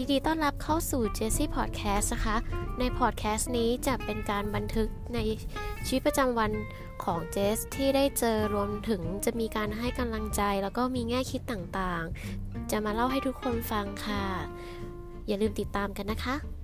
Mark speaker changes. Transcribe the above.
Speaker 1: ินดีต้อนรับเข้าสู่ Jessie Podcast นะคะ ในพอดแคสต์นี้จะเป็นการบันทึกในชีวิตประจำวันของเจสที่ได้เจอรวมถึงจะมีการให้กำลังใจ แล้วก็มีแง่คิดต่างๆ จะมาเล่าให้ทุกคนฟังค่ะ อย่าลืมติดตามกันนะคะ